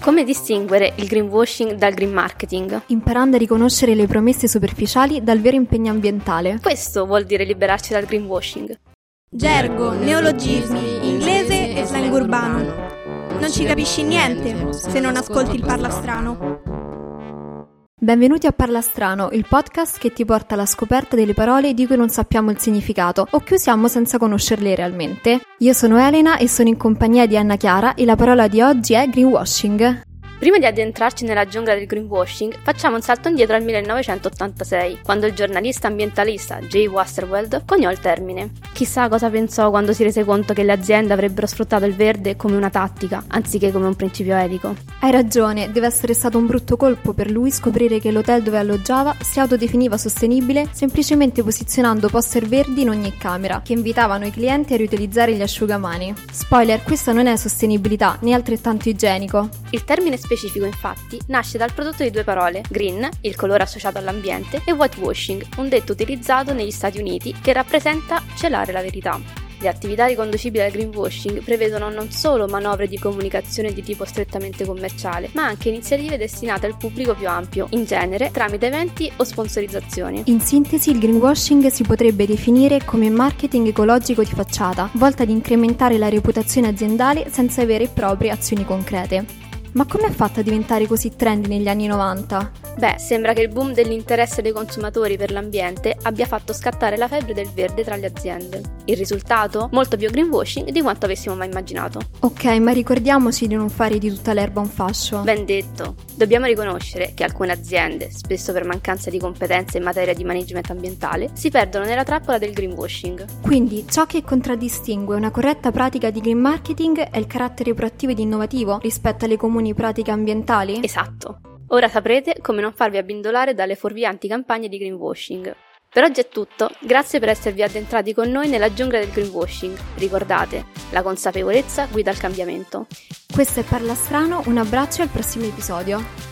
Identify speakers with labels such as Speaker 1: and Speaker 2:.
Speaker 1: Come distinguere il greenwashing dal green marketing?
Speaker 2: Imparando a riconoscere le promesse superficiali dal vero impegno ambientale.
Speaker 1: Questo vuol dire liberarci dal greenwashing.
Speaker 3: Gergo, neologismi, inglese e slang urbano. Non ci capisci niente se non ascolti il parlastrano.
Speaker 2: Benvenuti a Parla Strano, il podcast che ti porta alla scoperta delle parole di cui non sappiamo il significato o che usiamo senza conoscerle realmente. Io sono Elena e sono in compagnia di Anna Chiara e la parola di oggi è greenwashing.
Speaker 1: Prima di addentrarci nella giungla del greenwashing, facciamo un salto indietro al 1986, quando il giornalista ambientalista Jay Wasserweld coniò il termine. Chissà cosa pensò quando si rese conto che le aziende avrebbero sfruttato il verde come una tattica, anziché come un principio etico.
Speaker 2: Hai ragione, deve essere stato un brutto colpo per lui scoprire che l'hotel dove alloggiava si autodefiniva sostenibile semplicemente posizionando poster verdi in ogni camera, che invitavano i clienti a riutilizzare gli asciugamani. Spoiler, questa non è sostenibilità, né altrettanto igienico.
Speaker 1: Il termine specifico infatti nasce dal prodotto di due parole, green, il colore associato all'ambiente, e whitewashing, un detto utilizzato negli Stati Uniti che rappresenta celare la verità. Le attività riconducibili al greenwashing prevedono non solo manovre di comunicazione di tipo strettamente commerciale, ma anche iniziative destinate al pubblico più ampio, in genere tramite eventi o sponsorizzazioni.
Speaker 2: In sintesi, il greenwashing si potrebbe definire come marketing ecologico di facciata, volta ad incrementare la reputazione aziendale senza vere e proprie azioni concrete. Ma come ha fatto a diventare così trendy negli anni 90?
Speaker 1: Beh, sembra che il boom dell'interesse dei consumatori per l'ambiente abbia fatto scattare la febbre del verde tra le aziende. Il risultato? Molto più greenwashing di quanto avessimo mai immaginato.
Speaker 2: Ok, ma ricordiamoci di non fare di tutta l'erba un fascio.
Speaker 1: Ben detto. Dobbiamo riconoscere che alcune aziende, spesso per mancanza di competenze in materia di management ambientale, si perdono nella trappola del greenwashing.
Speaker 2: Quindi, ciò che contraddistingue una corretta pratica di green marketing è il carattere proattivo ed innovativo rispetto alle comuni pratiche ambientali?
Speaker 1: Esatto. Ora saprete come non farvi abbindolare dalle fuorvianti campagne di greenwashing. Per oggi è tutto, grazie per esservi addentrati con noi nella giungla del greenwashing. Ricordate, la consapevolezza guida al cambiamento.
Speaker 2: Questo è Parla Strano, un abbraccio e al prossimo episodio.